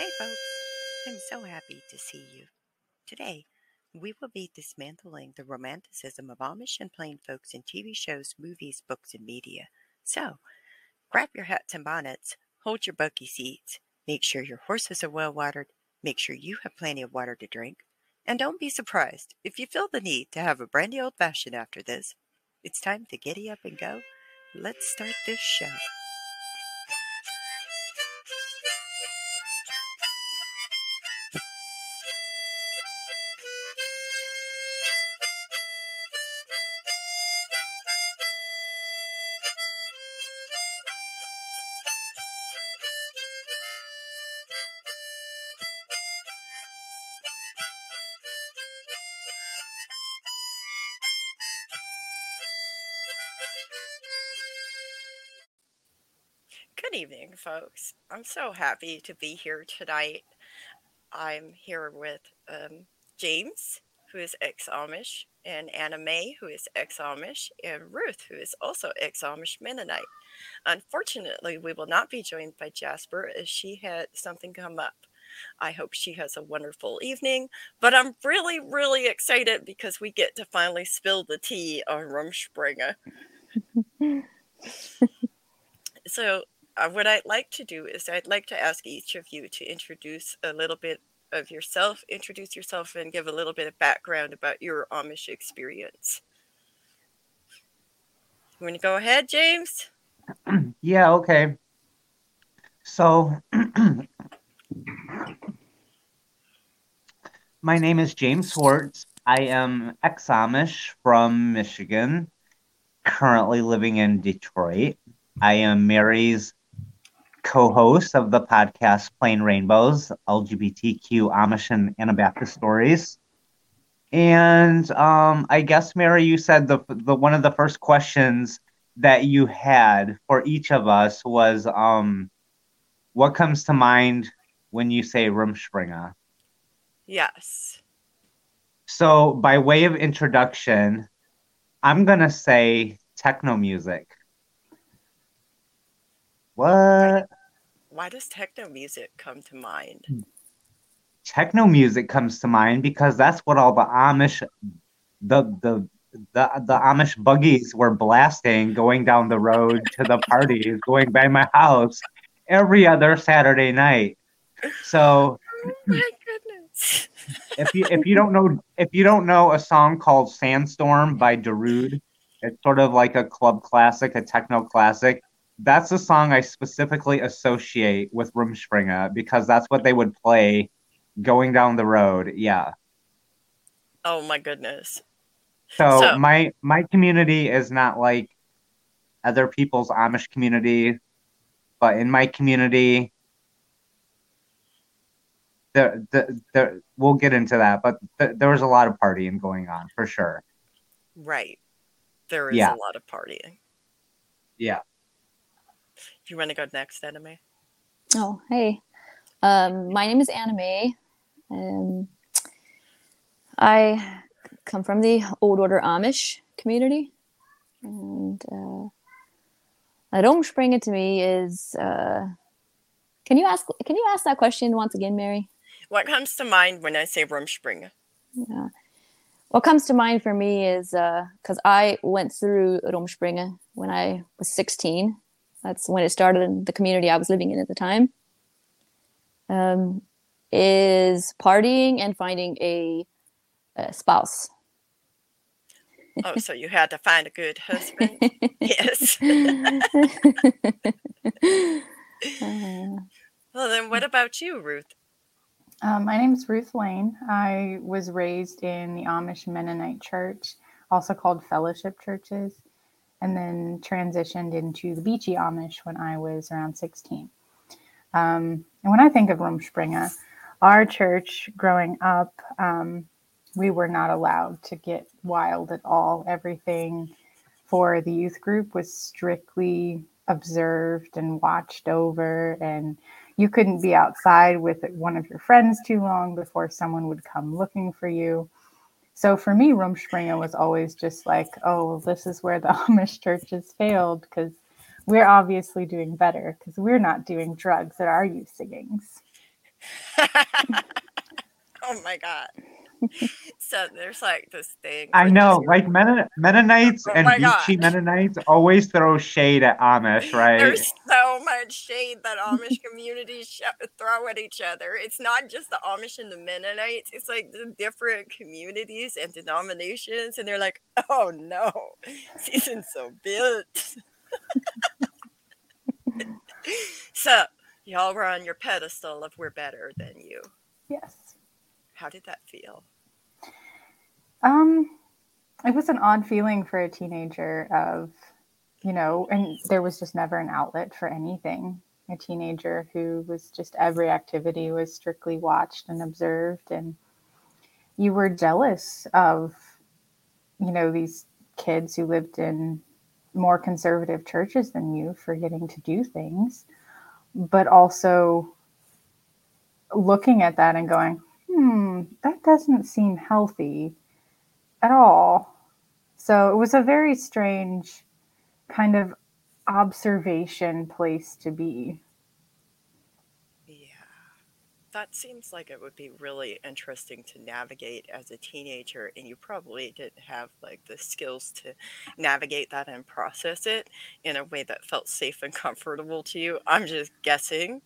Hey, folks. I'm so happy to see you. Today, we will be dismantling the romanticism of Amish and plain folks in TV shows, movies, books, and media. So, grab your hats and bonnets, hold your buggy seats, make sure your horses are well watered, make sure you have plenty of water to drink, and don't be surprised if you feel the need to have a brandy old fashioned after this. It's time to giddy up and go. Let's start this show. Folks. I'm so happy to be here tonight. I'm here with um, James, who is ex Amish, and Anna Mae, who is ex Amish, and Ruth, who is also ex Amish Mennonite. Unfortunately, we will not be joined by Jasper as she had something come up. I hope she has a wonderful evening, but I'm really, really excited because we get to finally spill the tea on Rumspringa. so, uh, what I'd like to do is I'd like to ask each of you to introduce a little bit of yourself, introduce yourself, and give a little bit of background about your Amish experience. You want to go ahead, James? yeah, okay. So, my name is James Swartz. I am ex Amish from Michigan, currently living in Detroit. I am Mary's co-host of the podcast Plain Rainbows, LGBTQ Amish and Anabaptist stories. And um, I guess Mary, you said the the one of the first questions that you had for each of us was um, what comes to mind when you say Rumspringa? Yes. So, by way of introduction, I'm gonna say techno music. What? Why does techno music come to mind? Hmm. Techno music comes to mind because that's what all the Amish, the the the the Amish buggies were blasting going down the road to the parties, going by my house every other Saturday night. So, oh my goodness! if you if you don't know if you don't know a song called Sandstorm by Darude, it's sort of like a club classic, a techno classic that's the song I specifically associate with Rumspringa because that's what they would play going down the road. Yeah. Oh my goodness. So, so my my community is not like other people's Amish community, but in my community, the the, the we'll get into that, but the, there was a lot of partying going on for sure. Right. There is yeah. a lot of partying. Yeah you want to go next, Anna Mae? Oh, hey. Um, my name is Anna Mae. Um, I come from the Old Order Amish community. And uh, Rumspringa to me is. Uh, can you ask? Can you ask that question once again, Mary? What comes to mind when I say Rumspringa? Yeah. What comes to mind for me is because uh, I went through Rumspringa when I was 16 that's when it started in the community I was living in at the time. Um, is partying and finding a, a spouse. Oh, so you had to find a good husband? yes. uh, well, then what about you, Ruth? Um, my name is Ruth Lane. I was raised in the Amish Mennonite Church, also called Fellowship Churches and then transitioned into the Beachy Amish when I was around 16. Um, and when I think of Rumspringa, our church growing up, um, we were not allowed to get wild at all. Everything for the youth group was strictly observed and watched over, and you couldn't be outside with one of your friends too long before someone would come looking for you. So for me, Rumspringa was always just like, oh, this is where the Amish churches failed because we're obviously doing better because we're not doing drugs at our youth singings. oh my God so there's like this thing. I know, like Mennon- Mennonites Oh and my Beachy. Mennonites always throw shade at Amish, right? There's so much shade that Amish communities sh- throw at each other. It's not just the Amish and the Mennonites. It's like the different communities and denominations, and they're like, "Oh no, season's so built." so y'all were on your pedestal of we're better than you. Yes. How did that feel? Um, it was an odd feeling for a teenager of, you know, and there was just never an outlet for anything. A teenager who was just every activity was strictly watched and observed, and you were jealous of, you know, these kids who lived in more conservative churches than you for getting to do things, but also looking at that and going, hmm, that doesn't seem healthy at all. So it was a very strange kind of observation place to be. Yeah. That seems like it would be really interesting to navigate as a teenager, and you probably didn't have like the skills to navigate that and process it in a way that felt safe and comfortable to you. I'm just guessing.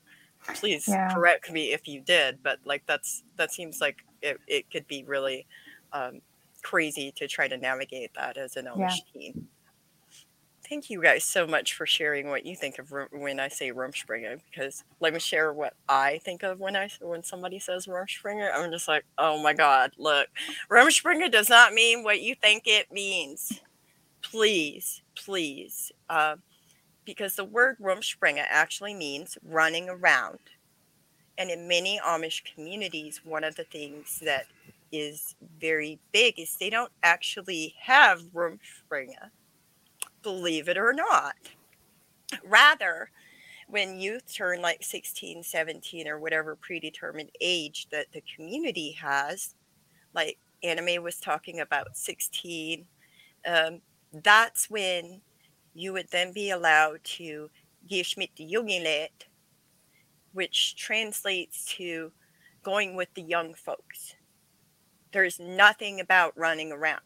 Please Yeah. correct me if you did, but like that's that seems like it, it could be really um, crazy to try to navigate that as an Amish Yeah. teen. Thank you guys so much for sharing what you think of when I say Rumspringa. Because let me share what I think of when I when somebody says Rumspringa. I'm just like, oh my god, look, Rumspringa does not mean what you think it means. Please, please, uh, because the word Rumspringa actually means running around, and in many Amish communities, one of the things that is very big is they don't actually have Rumspringa believe it or not. Rather, when youth turn like 16, 17, or whatever predetermined age that the community has, like Anna Mae was talking about 16, um, that's when you would then be allowed to give mit the Jungelet, which translates to going with the young folks. There's nothing about running around.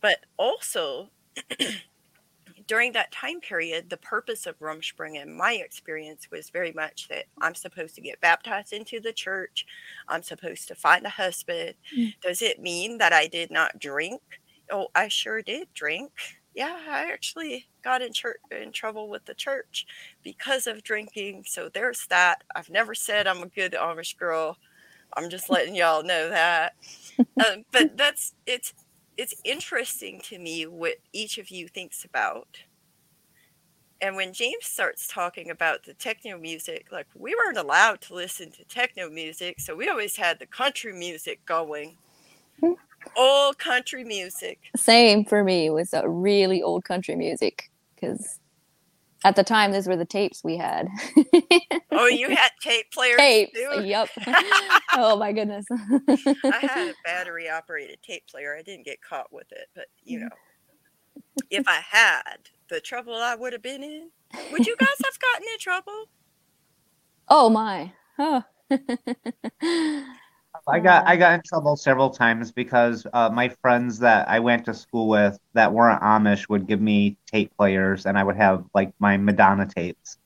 But also, during that time period, the purpose of Rumspring, in my experience, was very much that I'm supposed to get baptized into the church. I'm supposed to find a husband. Mm. Does it mean that I did not drink? Oh, I sure did drink. Yeah, I actually got in church in trouble with the church because of drinking. So there's that. I've never said I'm a good Amish girl. I'm just letting y'all know that. Um, but that's it's it's interesting to me what each of you thinks about. And when James starts talking about the techno music, like we weren't allowed to listen to techno music, so we always had the country music going. Old country music. Same for me with really old country music because at the time those were the tapes we had. Oh, you had tape players tapes. too? Yep. oh my goodness. I had a battery operated tape player. I didn't get caught with it, but you mm. know, if I had the trouble I would have been in, would you guys have gotten in trouble? oh my. Huh. I got I got in trouble several times because uh, my friends that I went to school with that weren't Amish would give me tape players, and I would have like my Madonna tapes.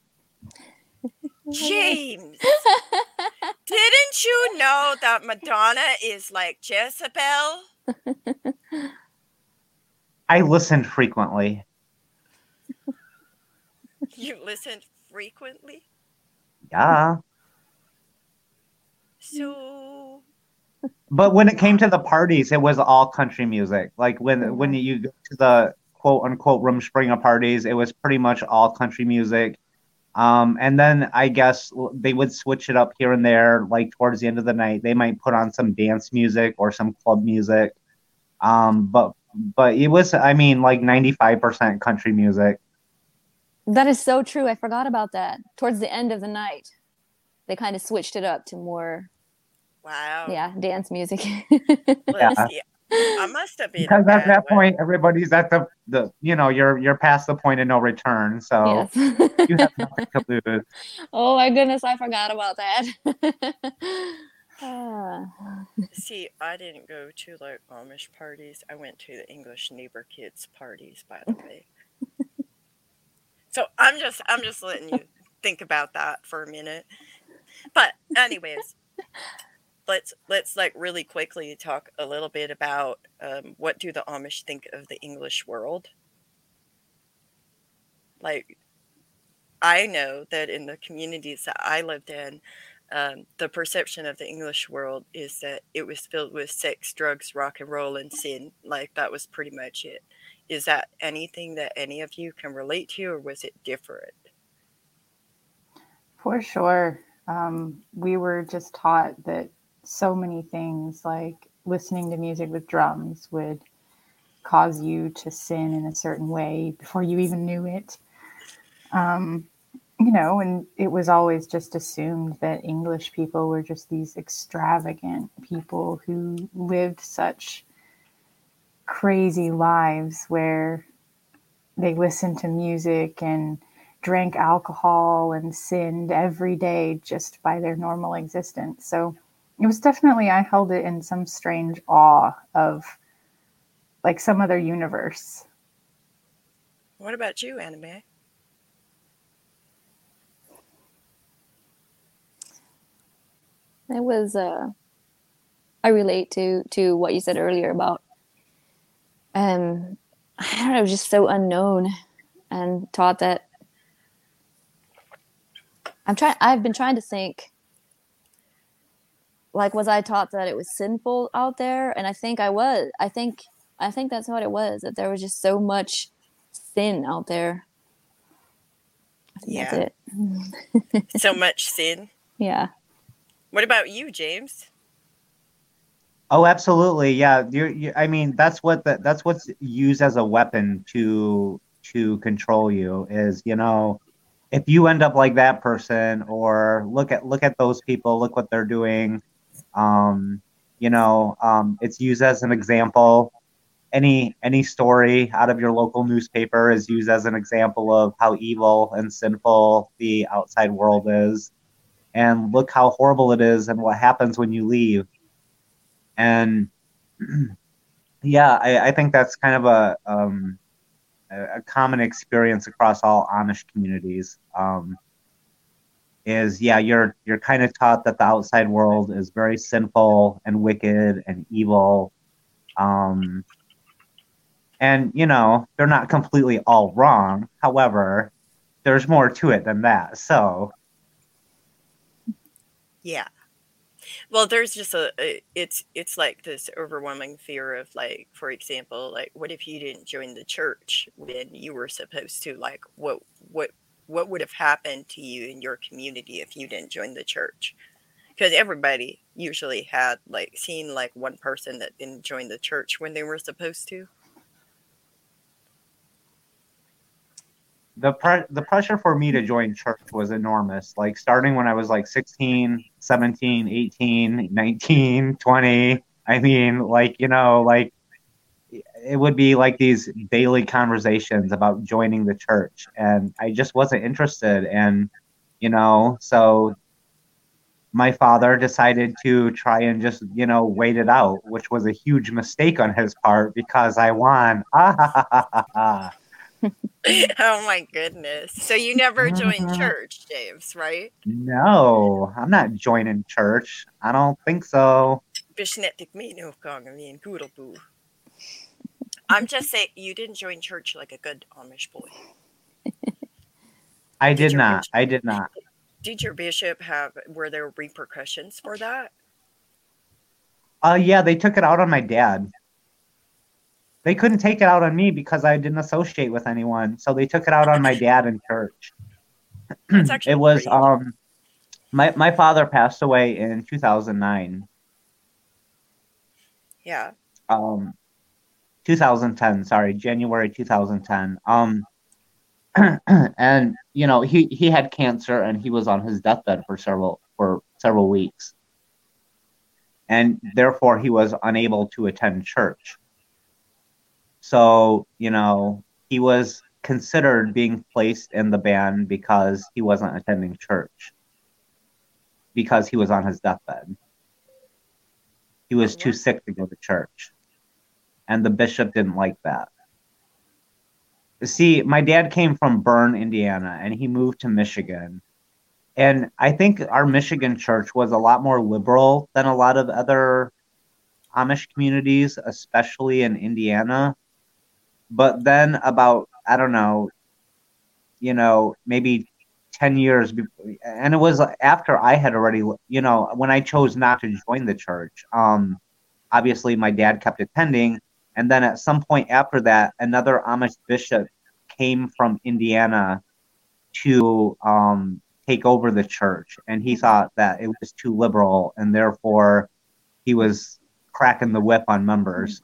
James, didn't you know that Madonna is like Jezebel? I listened frequently. You listened frequently. Yeah, So, but when it came to the parties, it was all country music. Like when when you go to the quote unquote Rumspringa parties, it was pretty much all country music. Um, and then I guess they would switch it up here and there. Like towards the end of the night, they might put on some dance music or some club music. Um, but but it was, I mean, like ninety five percent country music. That is so true. I forgot about that. Towards the end of the night, they kind of switched it up to more, wow. yeah, dance music. Let's. I must have been. Because at that one. point, everybody's at the the you know you're you're past the point of no return. So yes. you have nothing to lose. oh my goodness, I forgot about that. Ah. See, I didn't go to like Amish parties. I went to the English neighbor kids parties, by the way. so I'm just I'm just letting you think about that for a minute. But anyways, let's let's like really quickly talk a little bit about um, what do the Amish think of the English world. Like, I know that in the communities that I lived in, um, the perception of the English world is that it was filled with sex, drugs, rock and roll, and sin. Like that was pretty much it. Is that anything that any of you can relate to, or was it different? For sure. Um, we were just taught that so many things, like listening to music with drums, would cause you to sin in a certain way before you even knew it. Um, you know, and it was always just assumed that English people were just these extravagant people who lived such crazy lives where they listened to music and drank alcohol and sinned every day just by their normal existence. So it was definitely, I held it in some strange awe of like some other universe. What about you, Anna Mae? It was uh I relate to to what you said earlier about um I don't know, just so unknown and taught that I'm trying I've been trying to think like was I taught that it was sinful out there and I think I was. I think I think that's what it was that there was just so much sin out there. Yeah. That's it. so much sin. Yeah. What about you, James? Oh, absolutely. Yeah. You're, you I mean, that's what the, that's what's used as a weapon to to control you is, you know, if you end up like that person or look at look at those people, look what they're doing. Um, you know, um, it's used as an example. Any any story out of your local newspaper is used as an example of how evil and sinful the outside world is and look how horrible it is and what happens when you leave. And yeah, I, I think that's kind of a um, a common experience across all Amish communities. Um, is yeah, you're you're kind of taught that the outside world is very sinful and wicked and evil. Um, and you know they're not completely all wrong. However, there's more to it than that. So Yeah. Well, there's just a, a it's it's like this overwhelming fear of like, for example, like what if you didn't join the church when you were supposed to? Like, what what what would have happened to you in your community if you didn't join the church? Because everybody usually had like seen like one person that didn't join the church when they were supposed to. the pre- the pressure for me to join church was enormous like starting when i was like 16 17 18 19 20 i mean like you know like it would be like these daily conversations about joining the church and i just wasn't interested and you know so my father decided to try and just you know wait it out which was a huge mistake on his part because i won ah, oh my goodness! So you never joined church, James, right? No, I'm not joining church. I don't think so. Bishnetik me no kangamian kudelboo. I'm just saying you didn't join church like a good Amish boy. I Did did not. bishop- I did not. Did your bishop have were there repercussions for that? Uh, yeah, they took it out on my dad. They couldn't take it out on me because I didn't associate with anyone, so they took it out on my dad in church. It was pretty- um, my my father passed away in 2009. Yeah. um 2010 sorry january 2010 um and you know he he had cancer and he was on his deathbed for several for several weeks. And therefore he was unable to attend church. So you know he was considered being placed in the ban because he wasn't attending church. Because he was on his deathbed. He was Oh, too sick to go to church. And the bishop didn't like that. See, my dad came from Berne, Indiana, and he moved to Michigan. And I think our Michigan church was a lot more liberal than a lot of other Amish communities, especially in Indiana. But then, about, I don't know, you know, maybe 10 years, be- and it was after I had already, you know, when I chose not to join the church. Um, obviously, my dad kept attending. And then at some point after that, another Amish bishop came from Indiana to um, take over the church. And he thought that it was too liberal, and therefore he was cracking the whip on members.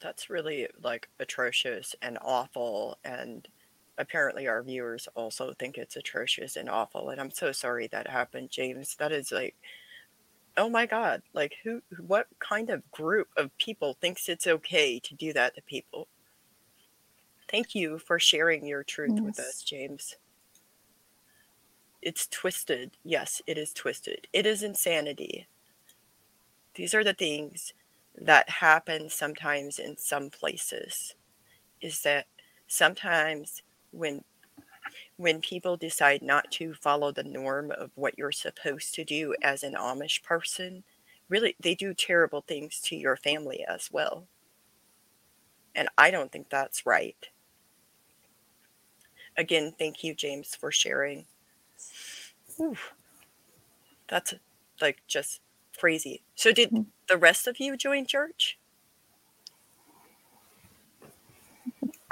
That's really like atrocious and awful. And apparently, our viewers also think it's atrocious and awful. And I'm so sorry that happened, James. That is like, oh my God. Like, who, what kind of group of people thinks it's okay to do that to people? Thank you for sharing your truth with us, James. It's twisted. Yes, it is twisted. It is insanity. These are the things that happen sometimes in some places is that sometimes when when people decide not to follow the norm of what you're supposed to do as an Amish person, really they do terrible things to your family as well. And I don't think that's right. Again, thank you, James, for sharing. Whew. That's like just crazy. So, did Mm. the rest of you join church?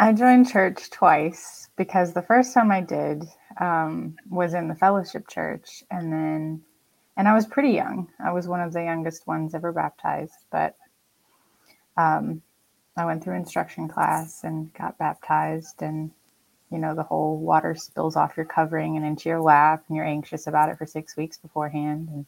I joined church twice because the first time I did um, was in the fellowship church, and then, and I was pretty young. I was one of the youngest ones ever baptized, but um, I went through instruction class and got baptized, and you know the whole water spills off your covering and into your lap, and you're anxious about it for six weeks beforehand. And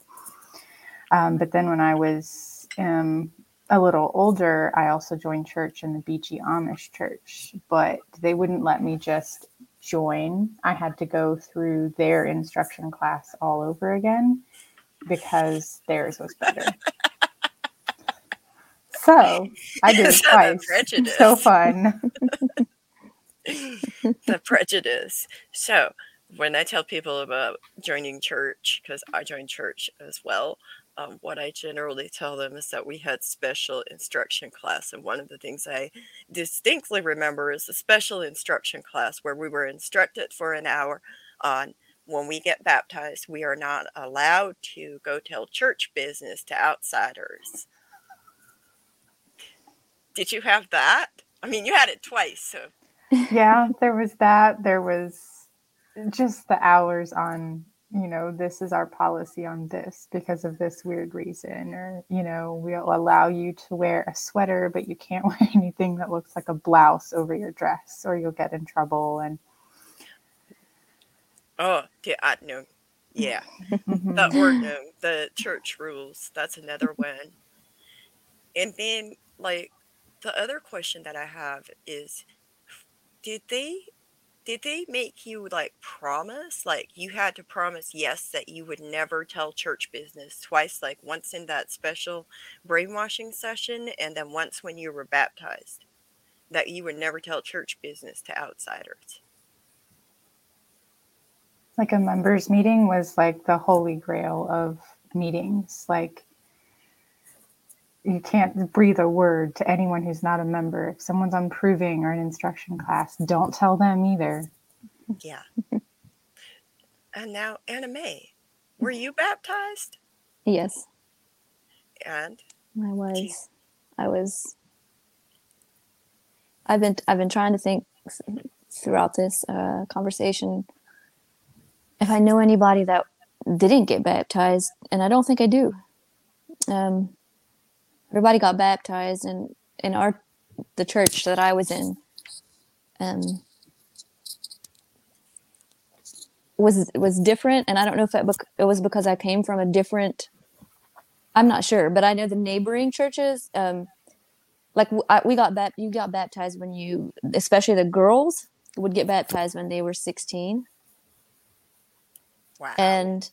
um, but then when I was um, a little older, I also joined church in the Beachy Amish church, but they wouldn't let me just join. I had to go through their instruction class all over again because theirs was better. so I did it twice. prejudice. So fun. the prejudice. So, when I tell people about joining church, because I joined church as well, um, what I generally tell them is that we had special instruction class. And one of the things I distinctly remember is the special instruction class where we were instructed for an hour on when we get baptized, we are not allowed to go tell church business to outsiders. Did you have that? I mean, you had it twice, so yeah, there was that. There was just the hours on, you know, this is our policy on this because of this weird reason. Or, you know, we'll allow you to wear a sweater, but you can't wear anything that looks like a blouse over your dress or you'll get in trouble. And Oh, yeah, I know. Yeah, Mhm. the or no, the church rules. That's another one. And then, like, the other question that I have is, did they, did they make you like promise, like you had to promise yes that you would never tell church business twice, like once in that special brainwashing session, and then once when you were baptized, that you would never tell church business to outsiders. like a members meeting was like the holy grail of meetings. Like, you can't breathe a word to anyone who's not a member. If someone's on proving or an instruction class, don't tell them either. Yeah. and now, Anna Mae, were you baptized? Yes, And I was. I was. I've been. I've been trying to think throughout this uh, conversation if I know anybody that didn't get baptized, and I don't think I do. Um, everybody got baptized, and in our the church that I was in, um, was was different, and I don't know if it, bec- it was because I came from a different. I'm not sure, but I know the neighboring churches, um, like I, we got bap- you got baptized when you, especially the girls, would get baptized when they were 16 wow. and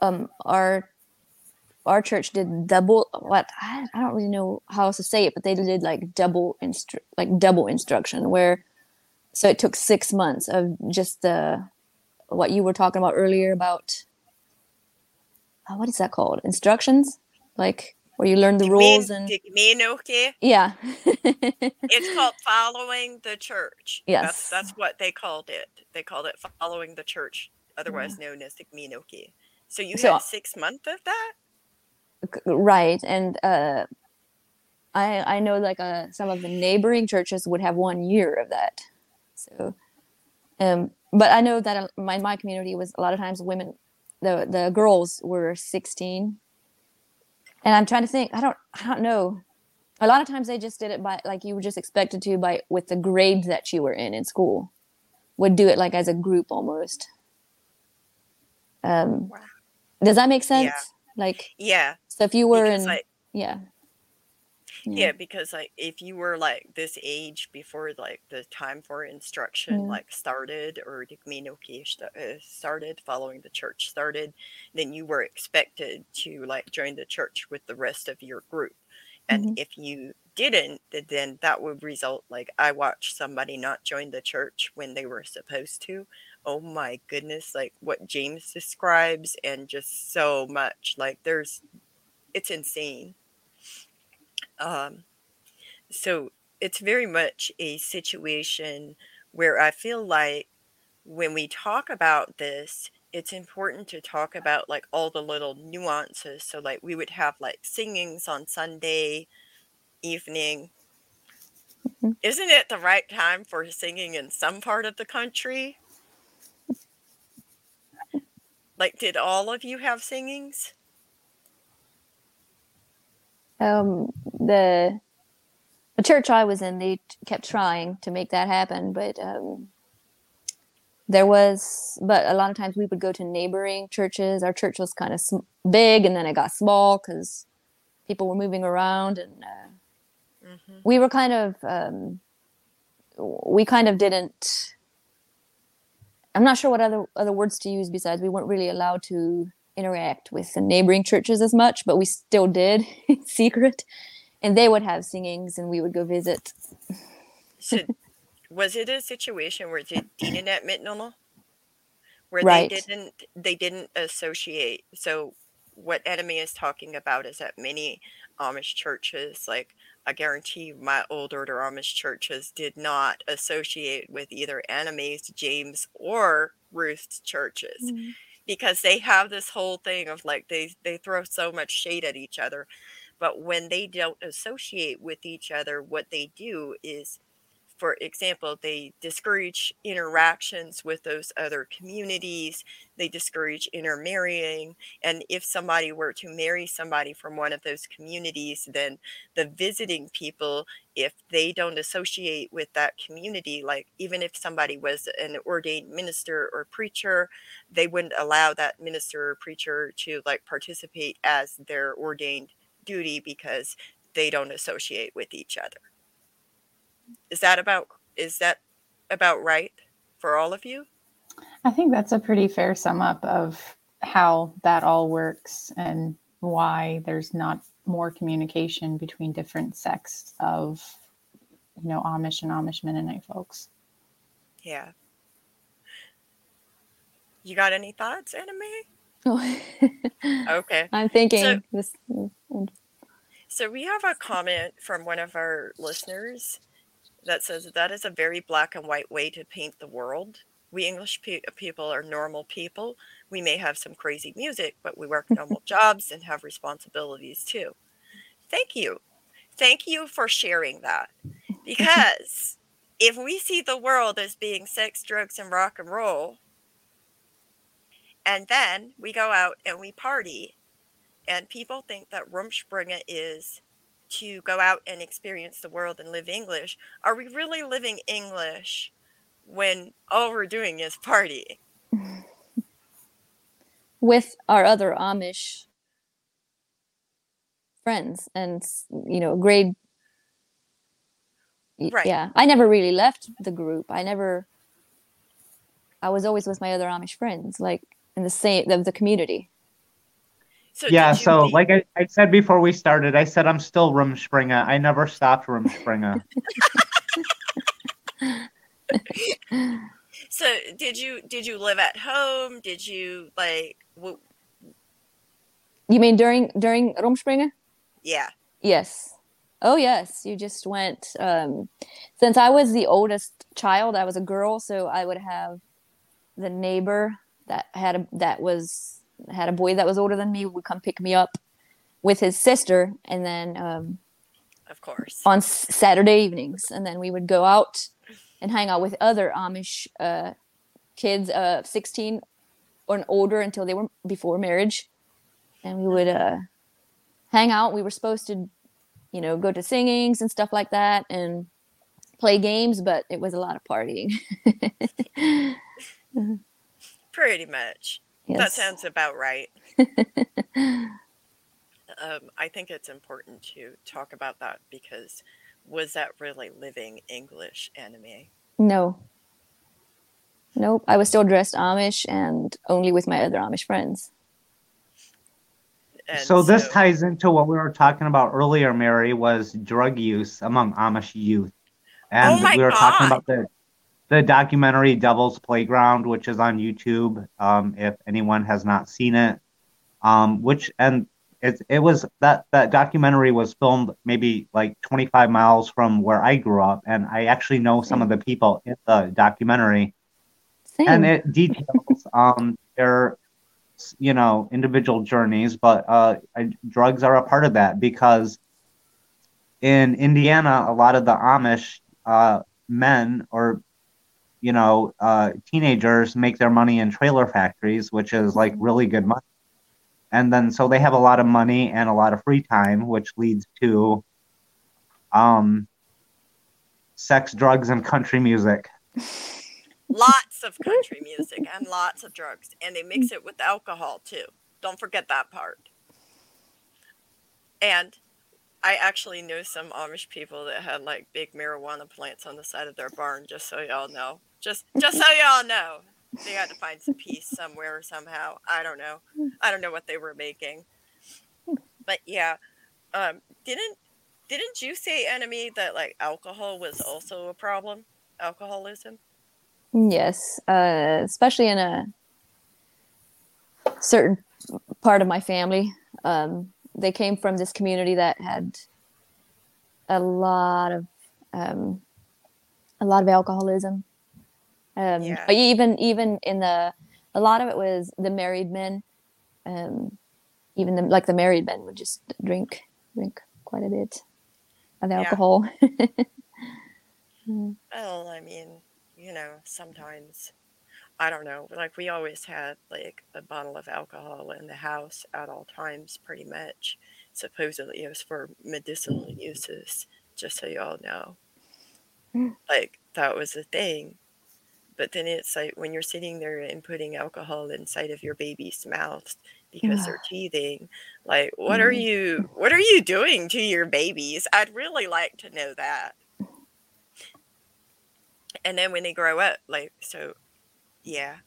um, our our church did double what I, I don't really know how else to say it, but they did like double instru- like double instruction where so it took six months of just the what you were talking about earlier about uh, what is that called instructions like where you learn the rules and Digmenoke. yeah It's called following the church. Yes. That's, that's what they called it. They called it following the church, otherwise known as Digmenoke. So you So- had six months of that? Right and uh i i know like uh some of the neighboring churches would have one year of that so um but i know that uh, my my community was a lot of times women the the girls were 16 and i'm trying to think i don't i don't know a lot of times they just did it by like you were just expected to by with the grade that you were in in school would do it like as a group almost um Wow. does that make sense Yeah. Like Yeah. so if you were in, like yeah, yeah. because like if you were like this age before like the time for instruction Yeah. like started or Digmenoke st- uh, started, following the church started, then you were expected to like join the church with the rest of your group. And Mhm. if you didn't, then that would result like I watched somebody not join the church when they were supposed to. Oh my goodness, like what James describes, and just so much. Like there's, it's insane. Um, so it's very much a situation where I feel like when we talk about this, it's important to talk about like all the little nuances. So like we would have like singings on Sunday evening. Mhm. Isn't it the right time for singing in some part of the country? Like, did all of you have singings? um, the the church I was in, they t- kept trying to make that happen, but um, there was, but a lot of times we would go to neighboring churches. Our church was kind of sm- big, and then it got small because people were moving around, and uh, hmm we were kind of, um, we kind of didn't. I'm not sure what other other words to use besides we weren't really allowed to interact with the neighboring churches as much, but we still did in secret. And they would have singings, and we would go visit. So, was it a situation where did Dinet Mitnell, where Right. they didn't they didn't associate? So, what Anna Mae is talking about is that many Amish churches, like I guarantee my old order Amish churches, did not associate with either Anna Mae's, James, or Ruth's churches mm-hmm. because they have this whole thing of like they they throw so much shade at each other but when they don't associate with each other what they do is for example they discourage interactions with those other communities they discourage intermarrying and if somebody were to marry somebody from one of those communities then the visiting people if they don't associate with that community like even if somebody was an ordained minister or preacher they wouldn't allow that minister or preacher to like participate as their ordained duty because they don't associate with each other. Is that about is that about right for all of you? I think that's a pretty fair sum up of how that all works and why there's not more communication between different sects of, you know, Amish and Amish Mennonite folks. Yeah. You got any thoughts, Anna Mae? Oh. Okay. I'm thinking So- this. So we have a comment from one of our listeners that says that is a very black and white way to paint the world. We English pe- people are normal people. We may have some crazy music, but we work normal jobs and have responsibilities too. Thank you. Thank you for sharing that. Because if we see the world as being sex, drugs, and rock and roll, and then we go out and we party and people think that Rumspringa is to go out and experience the world and live English. Are we really living English when all we're doing is party? with our other Amish friends and you know grade Right. yeah I never really left the group I never I was always with my other Amish friends like in the same of the community So yeah, so leave- like I, I said before we started, I said I'm still Rumspringa. I never stopped Rumspringa. so did you did you live at home? Did you like w- You mean during during Rumspringa? yeah. Yes. Oh yes, you just went. Um, since I was the oldest child, I was a girl, so I would have the neighbor that had a that was had a boy that was older than me would come pick me up with his sister, and then um, Of course. on s- Saturday evenings, and then we would go out and hang out with other Amish uh, kids, uh, sixteen or an older, until they were before marriage, and we would uh, hang out. We were supposed to, you know, go to singings and stuff like that, and play games, but it was a lot of partying. Pretty much. That sounds about right. um, I think it's important to talk about that because was that really living English Anna Mae? No. Nope. I was still dressed Amish and only with my other Amish friends. And so this ties into what we were talking about earlier, Mary, was drug use among Amish youth. And Oh my we were talking about the the documentary Devil's Playground, which is on YouTube, um, if anyone has not seen it. Um, which and it it was that that documentary was filmed maybe like 25 miles from where I grew up, and I actually know some of the people in the documentary Same. and it details um their you know individual journeys but uh drugs are a part of that because in indiana a lot of the amish uh men or you know uh teenagers make their money in trailer factories which is like really good money and then so they have a lot of money and a lot of free time which leads to um sex drugs and country music lots of country music and lots of drugs, and they mix it with alcohol too. Don't forget that part. And I actually know some Amish people that had like big marijuana plants on the side of their barn. Just so y'all know, just just so y'all know, they had to find some peace somewhere somehow. I don't know. I don't know what they were making, but yeah. Um, didn't didn't you say Anna Mae that like alcohol was also a problem? Alcoholism. Yes, uh, especially in a certain part of my family. Um, they came from this community that had a lot of um, a lot of alcoholism. Um, Yeah. but Even even in the a lot of it was the married men. Um, even the, like the married men would just drink drink quite a bit of Yeah. alcohol. Well, I mean, you know, sometimes I don't know. Like we always had like a bottle of alcohol in the house at all times, pretty much. Supposedly it was for medicinal uses, just so y'all know. Mm. Like that was a thing. But then it's like when you're sitting there and putting alcohol inside of your baby's mouth because they're teething, like what are Mm. you what are you doing to your babies? I'd really like to know that. And then when they grow up, like so yeah,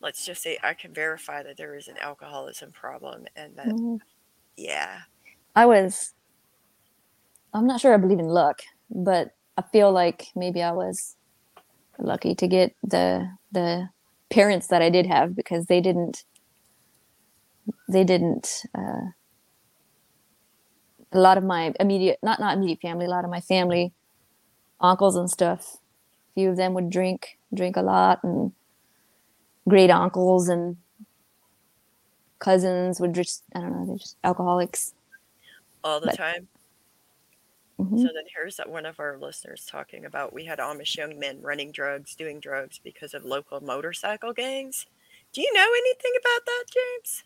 let's just say I can verify that there is an alcoholism problem and that Mhm. yeah. I was I'm not sure I believe in luck, but I feel like maybe I was lucky to get the the parents that I did have because they didn't they didn't uh, a lot of my immediate not not immediate family, a lot of my family uncles and stuff, a few of them would drink drink a lot and great uncles and cousins would just I don't know, they're just alcoholics. all the But- time. Mhm. So then here's one of our listeners talking about we had Amish young men running drugs, doing drugs because of local motorcycle gangs. Do you know anything about that, James?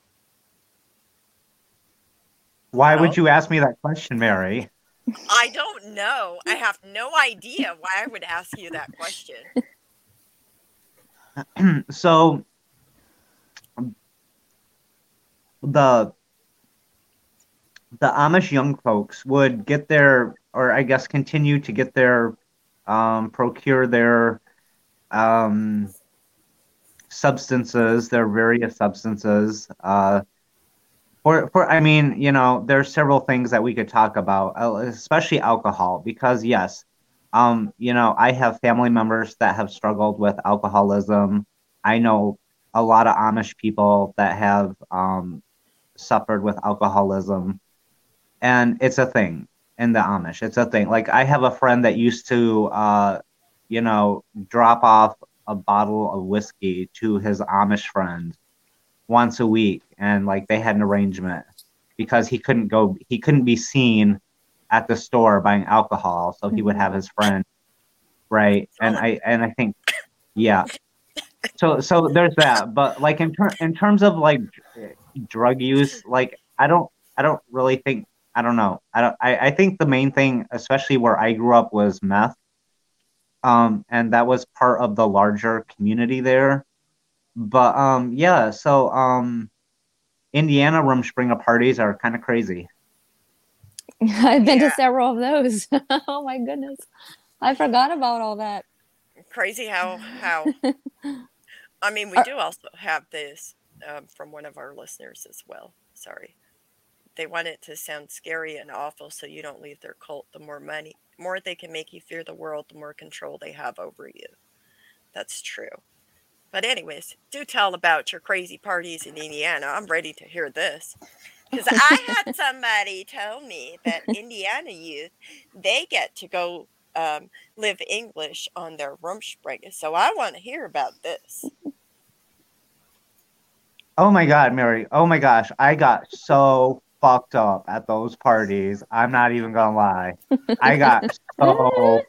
why Well- would you ask me that question mary I don't know. I have no idea why I would ask you that question. so the the Amish young folks would get their, or I guess continue to get their, um, procure their um, substances, their various substances, uh, For for I mean, you know, there's several things that we could talk about, uh, especially alcohol, because yes, um, you know, I have family members that have struggled with alcoholism. I know a lot of Amish people that have um, suffered with alcoholism, and it's a thing in the Amish. It's a thing. Like I have a friend that used to, uh, you know, drop off a bottle of whiskey to his Amish friend once a week, and like they had an arrangement because he couldn't go, he couldn't be seen at the store buying alcohol, so he would have his friend, right? And I and I think, yeah. So so there's that, but like in ter- in terms of like drug use, like I don't I don't really think I don't know I don't I, I think the main thing, especially where I grew up, was meth, um, and that was part of the larger community there. But um, yeah, so um, Indiana Rumspringa parties are kind of crazy. I've been Yeah. to several of those. oh my goodness. I forgot about all that. Crazy how how. I mean, we Are- do also have this um, from one of our listeners as well. Sorry, they want it to sound scary and awful, so you don't leave their cult. The more money, more they can make you fear the world, the more control they have over you. That's true. But anyways, do tell about your crazy parties in Indiana. I'm ready to hear this. Because I had somebody tell me that Indiana youth, they get to go um, live English on their Rumspringa. So I want to hear about this. Oh my god, Mary. Oh my gosh, I got so fucked up at those parties. I'm not even gonna lie. I got so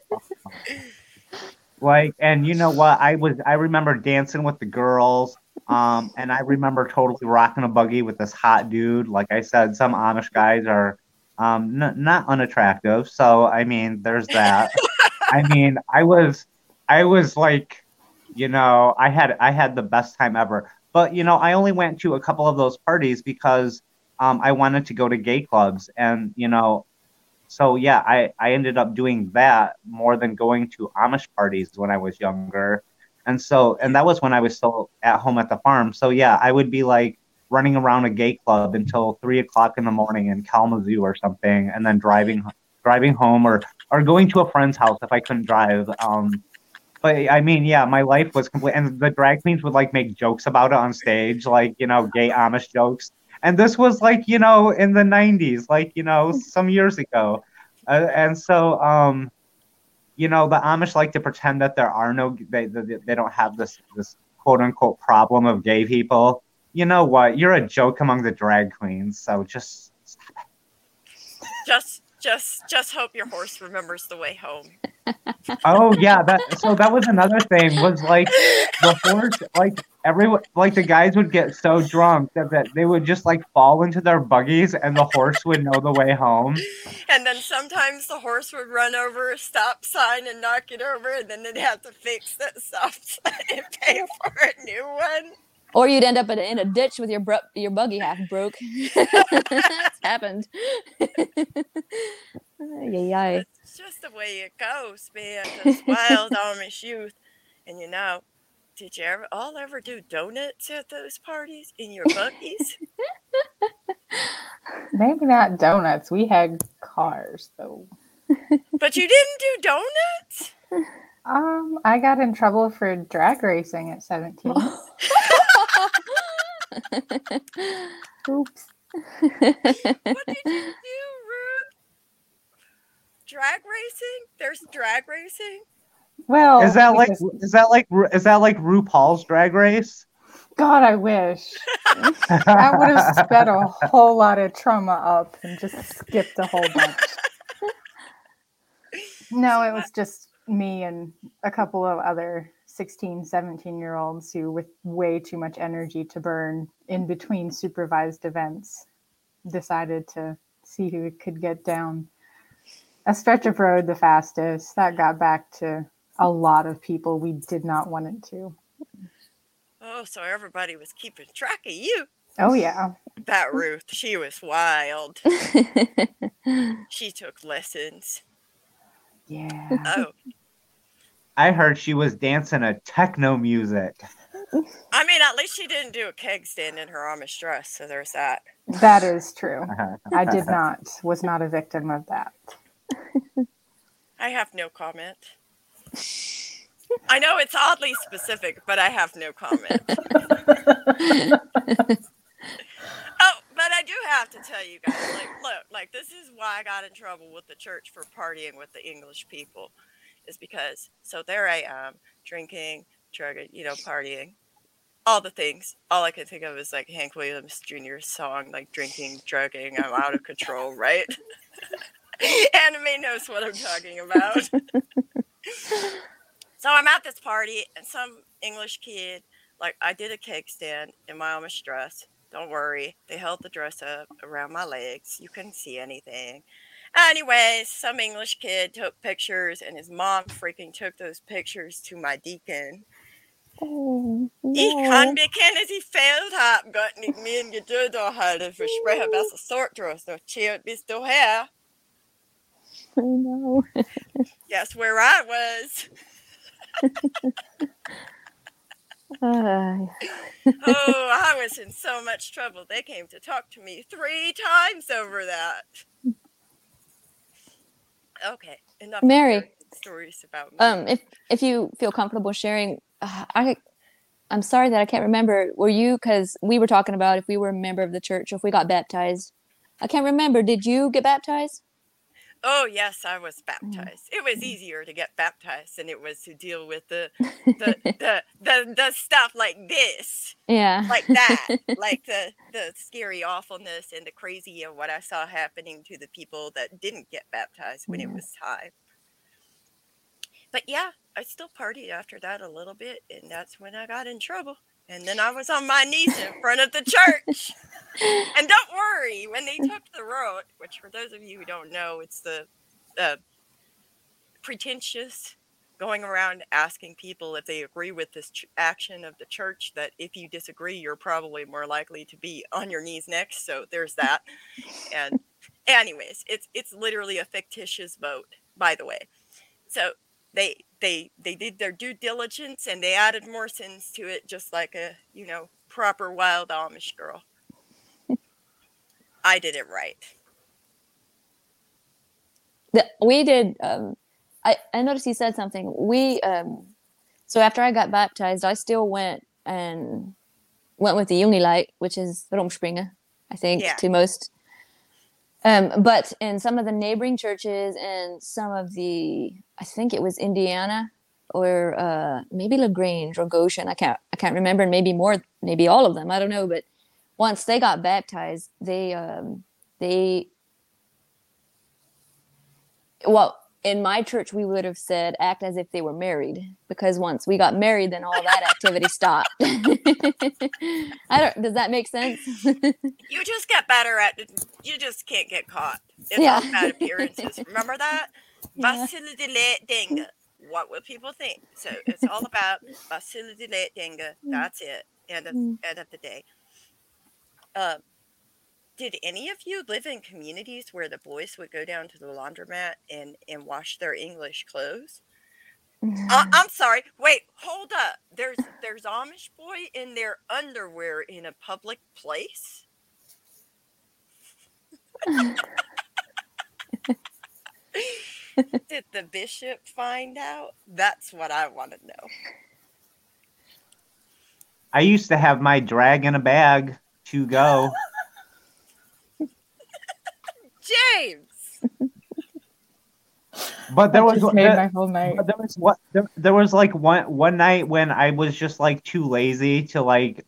like, and you know what? I was I remember dancing with the girls. Um, and I remember totally rocking a buggy with this hot dude. Like I said, some Amish guys are um n- not unattractive. So I mean, there's that. I mean, I was I was like, you know, I had I had the best time ever. But you know, I only went to a couple of those parties because um, I wanted to go to gay clubs, and you know, so yeah, I I ended up doing that more than going to Amish parties when I was younger, and so and that was when I was still at home at the farm. So yeah, I would be like running around a gay club until three o'clock in the morning in Kalamazoo or something, and then driving driving home or or going to a friend's house if I couldn't drive. Um, but I mean, yeah, my life was complete, and the drag queens would like make jokes about it on stage, like you know, gay Amish jokes. And this was like you know in the '90s, like you know some years ago, uh, and so um, you know the Amish like to pretend that there are no they they, they don't have this this quote unquote problem of gay people. You know what? You're a joke among the drag queens, so just Just, just, just hope your horse remembers the way home. oh yeah that so that was another thing was like the horse like everyone like the guys would get so drunk that, that they would just like fall into their buggies and the horse would know the way home And then sometimes the horse would run over a stop sign and knock it over, and then they'd have to fix that stop sign and pay for a new one. Or you'd end up in a, in a ditch with your bro- your buggy half broke. That's happened. Ay, ay, It's just the way it goes, man. Those wild Amish youth. And you know, did you ever all ever do donuts at those parties in your buggies? Maybe not donuts. We had cars though. but you didn't do donuts? Um, I got in trouble for drag racing at 17. Oops. What did you do, Ruth? Drag racing? There's drag racing? Well, is that like because- is that like is that like RuPaul's Drag Race? God, I wish. I would have sped a whole lot of trauma up and just skipped a whole bunch. No, it was just me and a couple of other 16, 17 year olds who, with way too much energy to burn in between supervised events, decided to see who could get down a stretch of road the fastest. That got back to a lot of people we did not want it to. Oh, so everybody was keeping track of you. Oh, yeah. That Ruth, she was wild. She took lessons. Yeah. Oh, I heard she was dancing a techno music. I mean, at least she didn't do a keg stand in her Amish dress, so there's that. That is true. Uh-huh. I did not, was not a victim of that. I have no comment. I know it's oddly specific, but I have no comment. I do have to tell you guys, like, look, like this is why I got in trouble with the church for partying with the English people, is because so there I am drinking, drugging, you know, partying, all the things. All I could think of is like Hank Williams Jr.'s song, like drinking, drugging, I'm out of control, right? Anna Mae knows what I'm talking about. so I'm at this party, and some English kid, like I did a cake stand in my Amish dress. Don't worry, they held the dress up around my legs. You couldn't see anything. Anyways, some English kid took pictures, and his mom freaking took those pictures to my deacon. Oh, Ich kann bekennen, sie fehlt hat Gott nicht mir Geduld erhalten. Verspreche besser sorgt draus, noch chillt bis du her. I know. Guess where I was. Oh, I was in so much trouble. They came to talk to me three times over that. Okay, enough. Mary, stories about me. um, if if you feel comfortable sharing, uh, I I'm sorry that I can't remember. Were you because we were talking about if we were a member of the church or if we got baptized? I can't remember. Did you get baptized? Oh yes, I was mm. baptized. It was mm. easier to get baptized than it was to deal with the the the, the, the stuff like this. Yeah. like that like the the scary awfulness and the crazy of what i saw happening to the people that didn't get baptized when it was time but yeah i still partied after that a little bit and that's when i got in trouble and then i was on my knees in front of the church. And don't worry when they took the road which for those of you who don't know it's the uh, pretentious going around asking people if they agree with this ch- action of the church that if you disagree you're probably more likely to be on your knees next. So there's that. And anyways it's it's literally a fictitious vote by the way. So they they they did their due diligence and they added more sins to it just like a you know proper wild amish girl. I did it right. The, we did um I, I noticed you said something. We um so after i got baptized i still went and went with the unilight which is rumspringa i think Yeah. to most. Um but in some of the neighboring churches and some of the i think it was indiana or uh maybe lagrange or goshen. I can't i can't remember. And maybe more maybe all of them. I don't know. But once they got baptized they um they well in my church we would have said act as if they were married. Because once we got married then all that activity stopped. I don't does that make sense? You just get better at you just can't get caught it's Yeah. all about appearances. Remember that Yeah. Basilidile Denga. What will people think? So it's all about Basilidile Denga. That's it. End of Mm. end of the day. Um, did any of you live in communities where the boys would go down to the laundromat and and wash their English clothes? Uh, I'm sorry. Wait, hold up. There's there's Amish boy in their underwear in a public place. Did the bishop find out? That's what I want to know. I used to have my drag in a bag to go. James. But there was made there, my whole night. there was what there, there was like one one night when I was just like too lazy to like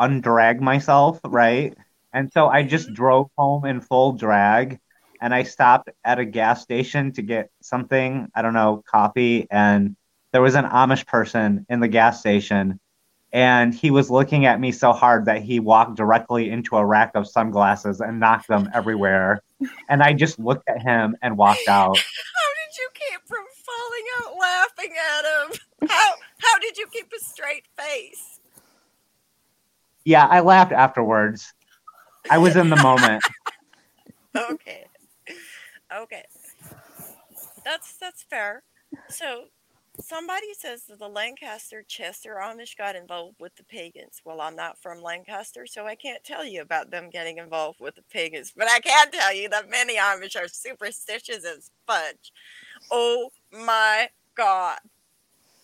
undrag myself, right? And so I just mm-hmm. drove home in full drag and I stopped at a gas station to get something, I don't know, coffee and there was an Amish person in the gas station and he was looking at me so hard that he walked directly into a rack of sunglasses and knocked them everywhere. And I just looked at him and walked out. How did you keep from falling out laughing at him? How how did you keep a straight face? Yeah, I laughed afterwards. I was in the moment. Okay. Okay. That's that's fair. So Somebody says that the Lancaster Chester Amish got involved with the pagans. Well, I'm not from Lancaster, so I can't tell you about them getting involved with the pagans, but I can tell you that many Amish are superstitious as fudge. Oh my god.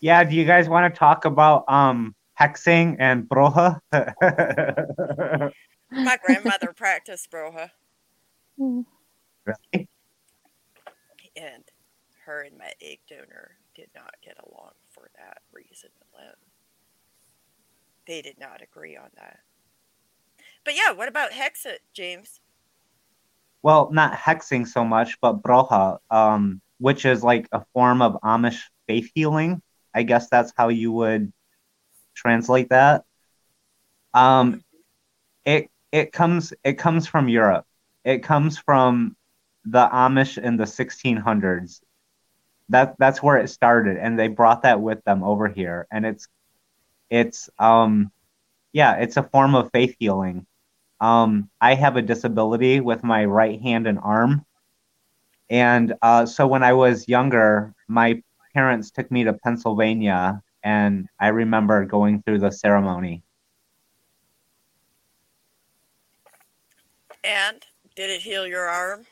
Yeah, do you guys want to talk about um hexing and broha? My grandmother practiced broha, really? Her and my egg donor did not get along for that reason alone. They did not agree on that. But yeah, what about Hexit, James? Well, not hexing so much, but broha, um, which is like a form of Amish faith healing. I guess that's how you would translate that. Um, it it comes it comes from Europe. It comes from the Amish in the 1600s. That that's where it started, and they brought that with them over here. And it's it's um yeah, it's a form of faith healing. Um, I have a disability with my right hand and arm, and uh, so when I was younger, my parents took me to Pennsylvania, and I remember going through the ceremony. And did it heal your arm?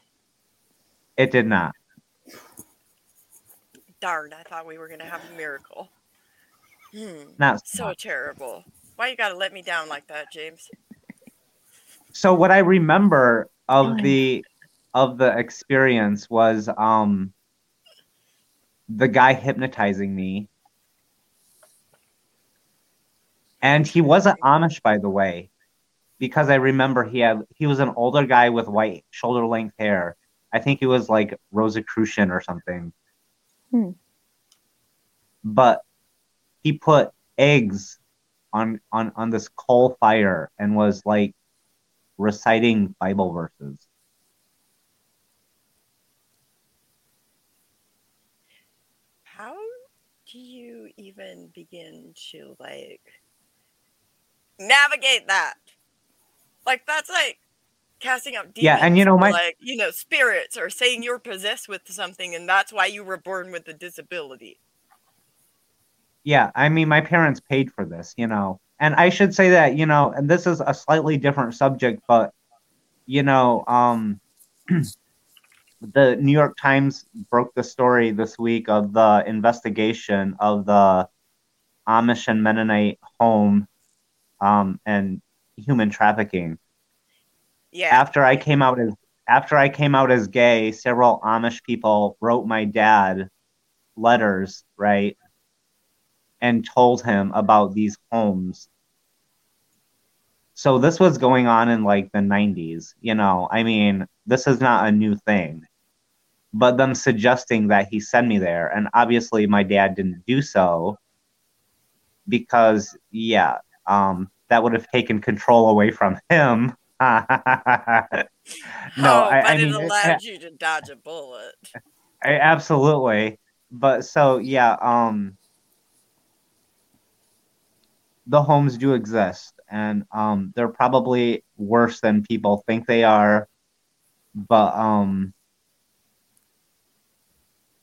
It did not. Darn, I thought we were going to have a miracle. Hmm, Not so terrible. Why you got to let me down like that, James? so what I remember of the of the experience was um the guy hypnotizing me. And he wasn't Amish by the way, because I remember he had he was an older guy with white shoulder length hair. I think he was like Rosicrucian or something. Hmm. But he put eggs on on on this coal fire and was like reciting Bible verses. How do you even begin to like navigate that? Like that's like casting out demons. Yeah, and you know, my- like you know spirits or saying you're possessed with something and that's why you were born with a disability. Yeah, I mean, my parents paid for this, you know. And I should say that, you know, and this is a slightly different subject, but, you know, um, the New York Times broke the story this week of the investigation of the Amish and Mennonite home um, and human trafficking. Yeah. After I came out as after I came out as gay, several Amish people wrote my dad letters, right? and told him about these homes. So this was going on in like the 90s, you know. I mean, this is not a new thing. But them suggesting that he send me there, and obviously my dad didn't do so because, yeah, um, that would have taken control away from him. no, oh, I, but I it mean, allowed you to dodge a bullet. I, absolutely. But so yeah, um the homes do exist and um they're probably worse than people think they are. But um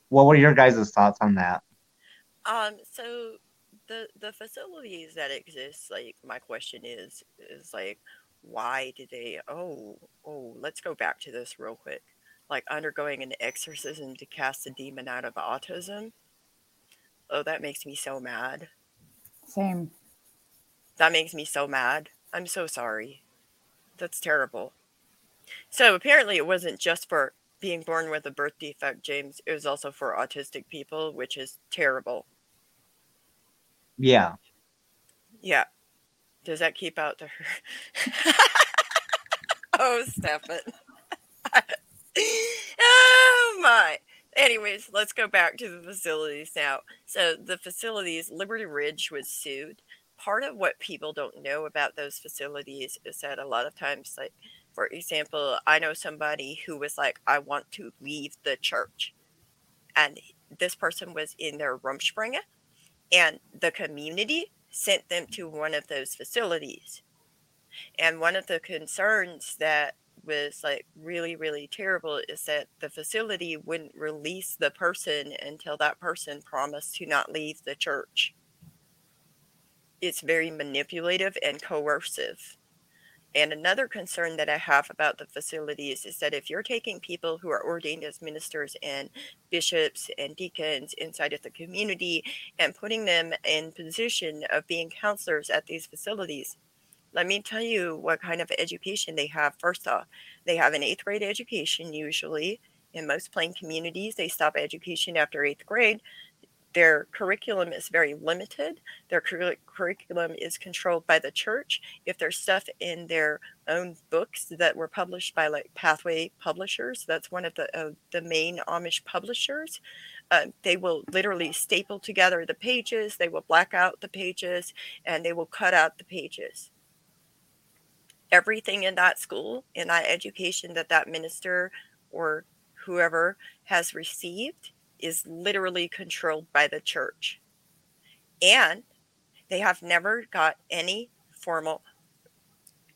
what were your guys' thoughts on that? Um, so the the facilities that exist, like my question is, is like, why do they? Oh, oh, let's go back to this real quick. Like undergoing an exorcism to cast a demon out of autism. Oh, that makes me so mad. Same. That makes me so mad. I'm so sorry. That's terrible. So apparently, it wasn't just for being born with a birth defect, James. It was also for autistic people, which is terrible. Yeah. Yeah. Does that keep out to her? oh, Stefan. oh my. Anyways, let's go back to the facilities now. So the facilities, Liberty Ridge was sued. Part of what people don't know about those facilities is that a lot of times, like for example, I know somebody who was like, I want to leave the church. And this person was in their Rumspringa and the community sent them to one of those facilities. And one of the concerns that was like really, really terrible is that the facility wouldn't release the person until that person promised to not leave the church. It's very manipulative and coercive. And another concern that I have about the facilities is that if you're taking people who are ordained as ministers and bishops and deacons inside of the community and putting them in position of being counselors at these facilities, let me tell you what kind of education they have. First off, they have an eighth grade education usually. In most plain communities, they stop education after eighth grade their curriculum is very limited. Their cur- curriculum is controlled by the church. If there's stuff in their own books that were published by like Pathway Publishers, that's one of the uh, the main Amish publishers. Uh, they will literally staple together the pages. They will black out the pages, and they will cut out the pages. Everything in that school, in that education that that minister or whoever has received is literally controlled by the church. And they have never got any formal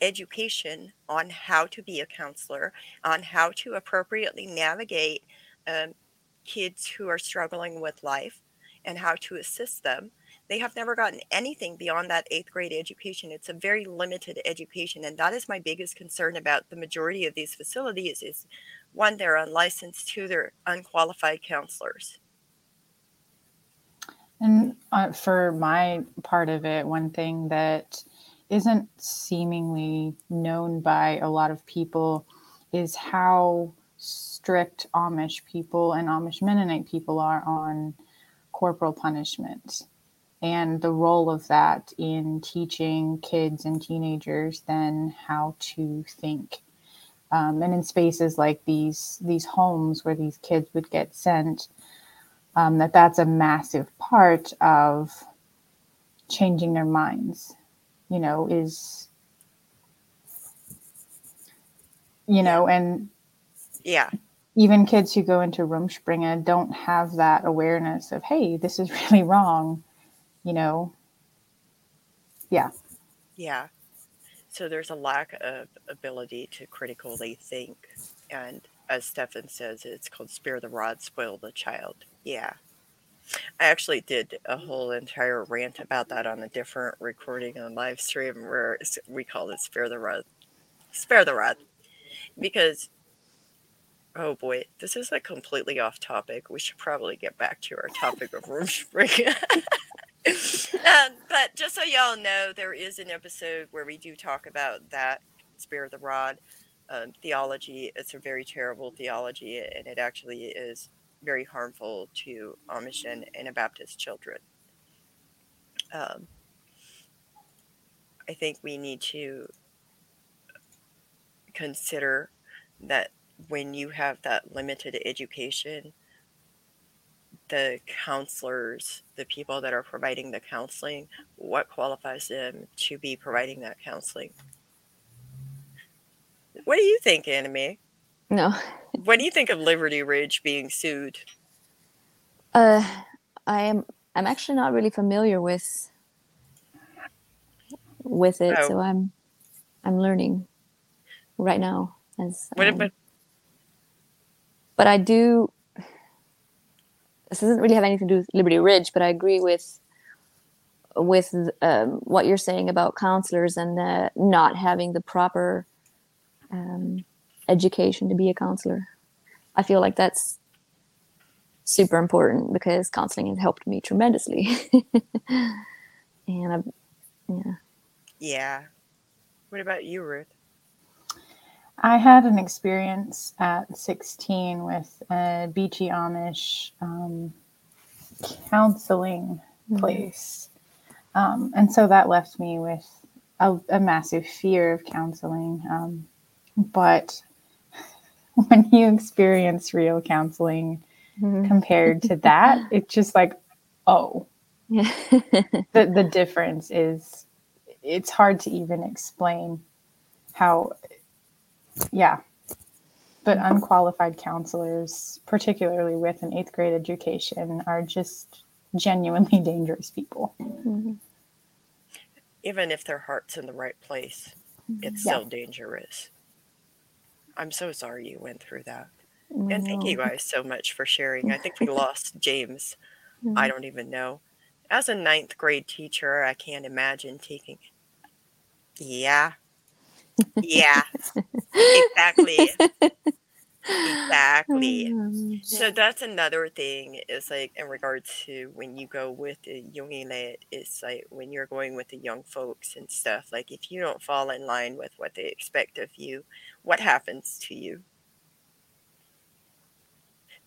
education on how to be a counselor, on how to appropriately navigate um, kids who are struggling with life and how to assist them. They have never gotten anything beyond that eighth grade education. It's a very limited education. And that is my biggest concern about the majority of these facilities is one, they're unlicensed, two, they're unqualified counselors. And uh, for my part of it, one thing that isn't seemingly known by a lot of people is how strict Amish people and Amish Mennonite people are on corporal punishment and the role of that in teaching kids and teenagers then how to think um, and in spaces like these these homes where these kids would get sent um, that that's a massive part of changing their minds you know is you know and yeah. even kids who go into Rumspringa don't have that awareness of hey this is really wrong you know? Yeah. Yeah so there's a lack of ability to critically think. And as Stefan says, it's called spare the rod, spoil the child. Yeah. I actually did a whole entire rant about that on a different recording on live stream where we call it spare the rod. Spare the rod. Because oh boy, this is like completely off topic. We should probably get back to our topic of room spring. um, but just so y'all know, there is an episode where we do talk about that spare of the rod um, theology. It's a very terrible theology, and it actually is very harmful to Amish and Anabaptist children. Um, I think we need to consider that when you have that limited education, the counselors, the people that are providing the counseling, what qualifies them to be providing that counseling? What do you think, Anna Mae? No. what do you think of Liberty Ridge being sued? Uh, I am. I'm actually not really familiar with with it, oh. so I'm I'm learning right now. As what um? But I do this doesn't really have anything to do with Liberty Ridge, but I agree with with um, what you're saying about counselors and uh, not having the proper um, education to be a counselor. I feel like that's super important because counseling has helped me tremendously. and I, yeah. Yeah. What about you, Ruth? I had an experience at 16 with a Beachy Amish um, counseling mm-hmm. place. Um, and so that left me with a, a massive fear of counseling. Um, but when you experience real counseling mm-hmm. compared to that, it's just like, oh, the, the difference is it's hard to even explain how yeah. But unqualified counselors, particularly with an eighth grade education, are just genuinely dangerous people. Mm-hmm. Even if their heart's in the right place, it's yeah. still dangerous. I'm so sorry you went through that. I And thank you guys so much for sharing. I think we lost James. I Mm. don't even know. As a ninth grade teacher, I can't imagine taking. Yeah. Yeah. Exactly. Exactly. Mm. So that's another thing is like in regards to when you go with the Jungilet, it's like when you're going with the young folks and stuff, like if you don't fall in line with what they expect of you, what happens to you?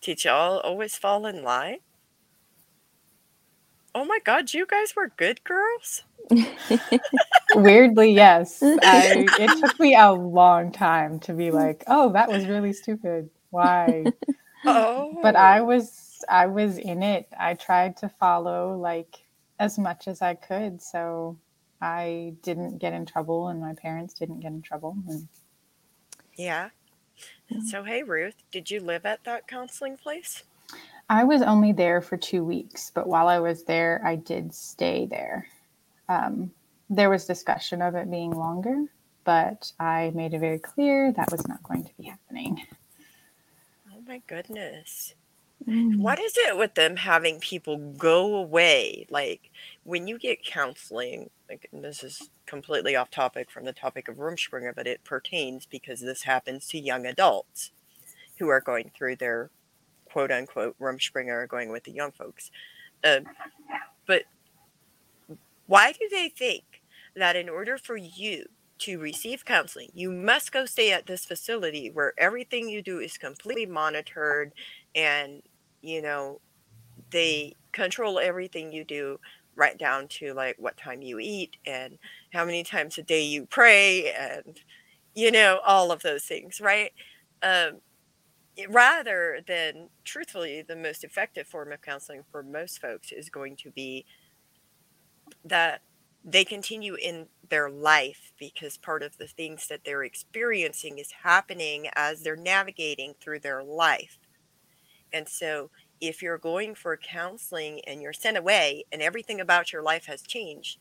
Did y'all always fall in line? Oh my god, you guys were good girls? Weirdly, yes. I, it took me a long time to be like, oh, that was really stupid. Why? Oh. But I was I was in it. I tried to follow like as much as I could, so I didn't get in trouble, and my parents didn't get in trouble. And Yeah. So hey Ruth, did you live at that counseling place? I was only there for two weeks, but while I was there, I did stay there. Um, there was discussion of it being longer, but I made it very clear that was not going to be happening. Oh my goodness. Mm. What is it with them having people go away? Like when you get counseling, like and this is completely off topic from the topic of Rumspringer, but it pertains because this happens to young adults who are going through their quote unquote Rumspringer going with the young folks. Um, but why do they think that in order for you to receive counseling, you must go stay at this facility where everything you do is completely monitored and you know they control everything you do right down to like what time you eat and how many times a day you pray and you know all of those things right? Um, rather than truthfully the most effective form of counseling for most folks is going to be that they continue in their life because part of the things that they're experiencing is happening as they're navigating through their life and so, if you're going for counseling and you're sent away and everything about your life has changed,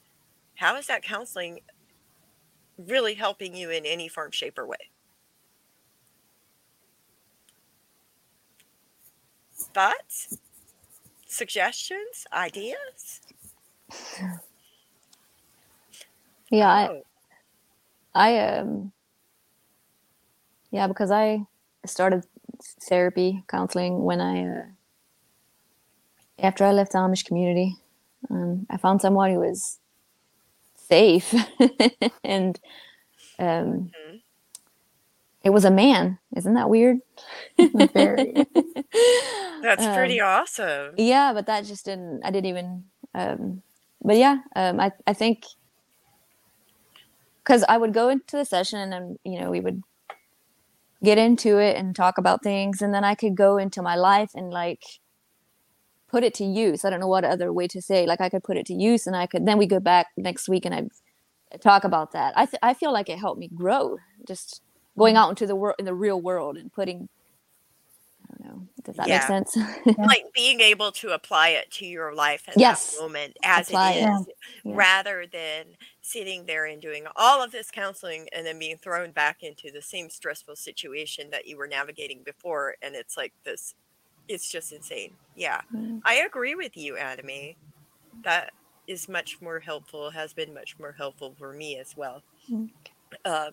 how is that counseling really helping you in any form, shape, or way? Thoughts? Suggestions? Ideas? Yeah, I, Oh, I um yeah, because I started therapy counseling when I uh, after I left the Amish community. Um, I found someone who was safe and um, mhm. it was a man. Isn't that weird? Very. that's Um, pretty awesome. yeah but that just didn't i didn't even um but yeah um i i think because i would go into the session and you know we would get into it and talk about things and then i could go into my life and like put it to use i don't know what other way to say like i could put it to use and i could then we go back next week and i talk about that i th- i feel like it helped me grow just going out into the world in the real world and putting i don't know does that Yeah. make sense Like being able to apply it to your life at Yes. that moment as Apply it it. is, Yeah. rather than sitting there and doing all of this counseling and then being thrown back into the same stressful situation that you were navigating before. And it's like this, it's just insane. Yeah. Mm. I agree with you, Anna Mae. That is much more helpful, has been much more helpful for me as well. Mm. Um,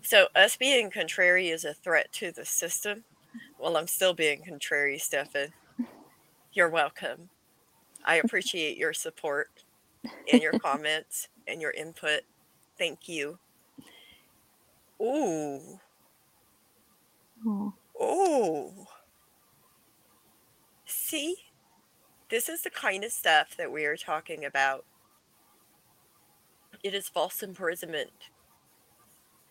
so, us being contrary is a threat to the system. Well, I'm still being contrary, Stefan. You're welcome. I appreciate your support and your comments and your input. Thank you. Ooh, Oh. ooh. See, this is the kind of stuff that we are talking about. It is false imprisonment.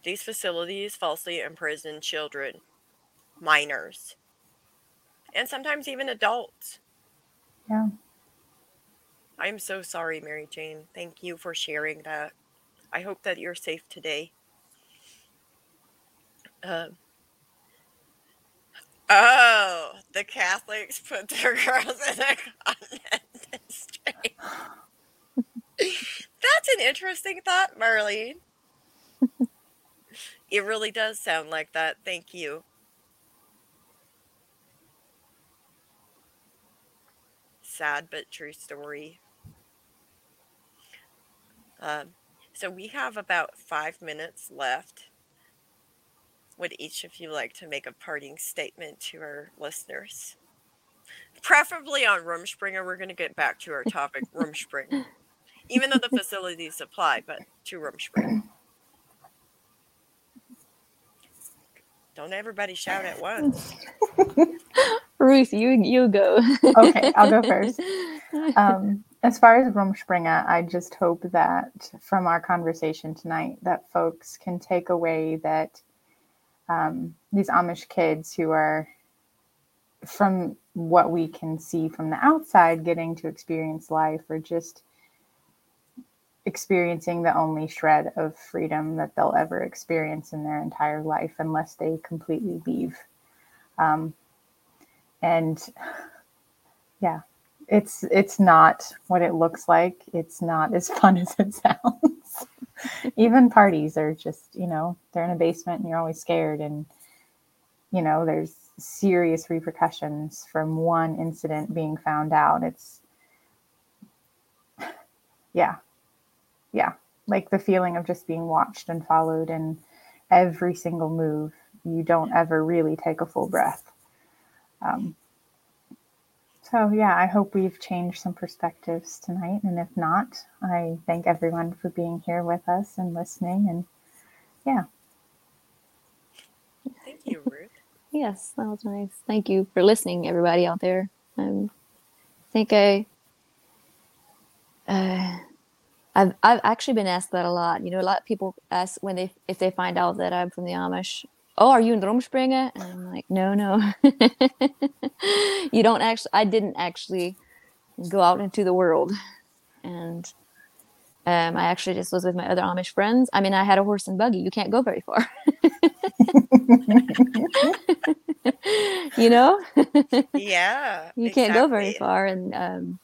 These facilities falsely imprison children, minors, and sometimes even adults. Yeah. I'm so sorry, Mary Jane. Thank you for sharing that. I hope that you're safe today. Um, oh, the Catholics put their girls in a convent district. That's an interesting thought, Marlene. It really does sound like that. Thank you. Sad but true story. Um, so we have about five minutes left. Would each of you like to make a parting statement to our listeners? Preferably on Rumspringa. We're going to get back to our topic, Rumspringa. Even though the facilities apply, but to Rumspringa. Don't everybody shout at once. Ruth, you you go. okay, I'll go first. Um, as far as Rumspringa, I just hope that from our conversation tonight, that folks can take away that um, these Amish kids who are, from what we can see from the outside, getting to experience life or just experiencing the only shred of freedom that they'll ever experience in their entire life unless they completely leave. Um, and yeah, it's it's not what it looks like. It's not as fun as it sounds. Even parties are just, you know, they're in a basement and you're always scared and you know, there's serious repercussions from one incident being found out. It's yeah. Yeah. Like the feeling of just being watched and followed and every single move. You don't ever really take a full breath. Um, so, yeah, I hope we've changed some perspectives tonight. And if not, I thank everyone for being here with us and listening. And yeah. Thank you, Ruth. yes, that was nice. Thank you for listening, everybody out there. Um, I think I, uh, I've I've actually been asked that a lot. You know, a lot of people ask when they if they find out that I'm from the Amish, oh, are you in Rumspringa? And I'm like, no, no. you don't actually, I didn't actually go out into the world. And um, I actually just was with my other Amish friends. I mean, I had a horse and buggy. You can't go very far. you know? Yeah. you can't go very far. And um,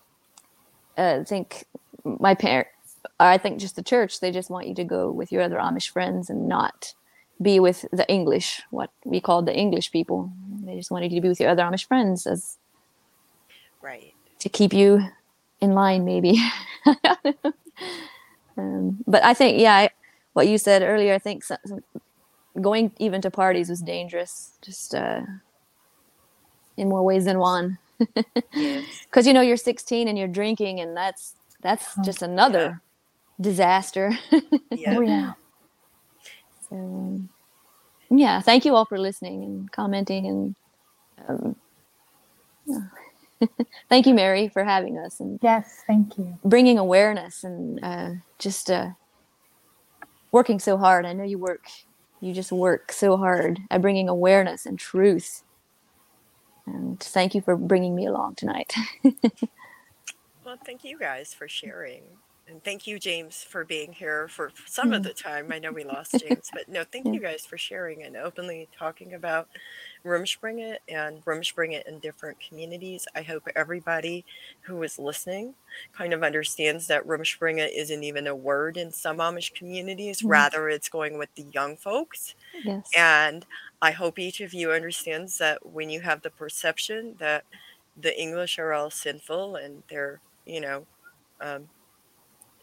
uh, I think my parents, I think just the church, they just want you to go with your other Amish friends and not be with the English, what we call the English people. They just wanted you to be with your other Amish friends as right to keep you in line, maybe. um, but I think, yeah, I, what you said earlier, I think some, some, going even to parties was dangerous, just uh, in more ways than one. Because you know you're 16 and you're drinking, and that's that's oh, just another yeah. disaster. yeah. Yeah. So, um, yeah, thank you all for listening and commenting and um, yeah. thank you, Mary, for having us and yes, thank you, bringing awareness and uh, just uh, working so hard. I know you work, you just work so hard at bringing awareness and truth. And thank you for bringing me along tonight. well, thank you guys for sharing and thank you, James, for being here for some of the time. I know we lost James, but no, thank you guys for sharing and openly talking about Rumspringa and Rumspringa in different communities. I hope everybody who is listening kind of understands that Rumspringa isn't even a word in some Amish communities. Mm-hmm. Rather, it's going with the young folks. Yes. And I hope each of you understands that when you have the perception that the English are all sinful and they're, you know, um,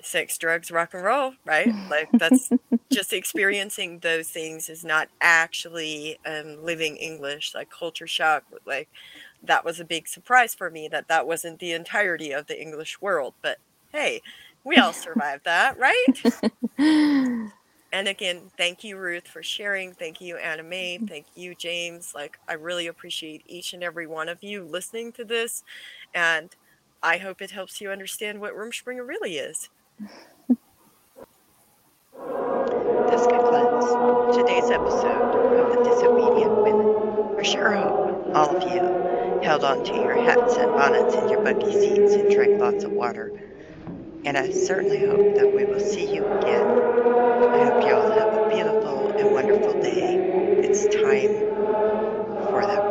sex, drugs, rock and roll, right? Like that's just experiencing those things is not actually um, living English. Like culture shock, like that was a big surprise for me that that wasn't the entirety of the English world. But hey, we all survived that, right? and again, thank you, Ruth, for sharing. Thank you, Anna Mae. Thank you, James. Like I really appreciate each and every one of you listening to this, and I hope it helps you understand what Rumspringa really is. This concludes today's episode of The Disobedient Women. I sure hope all of you held on to your hats and bonnets and your buggy seats and drank lots of water. And I certainly hope that we will see you again. I hope you all have a beautiful and wonderful day. It's time for the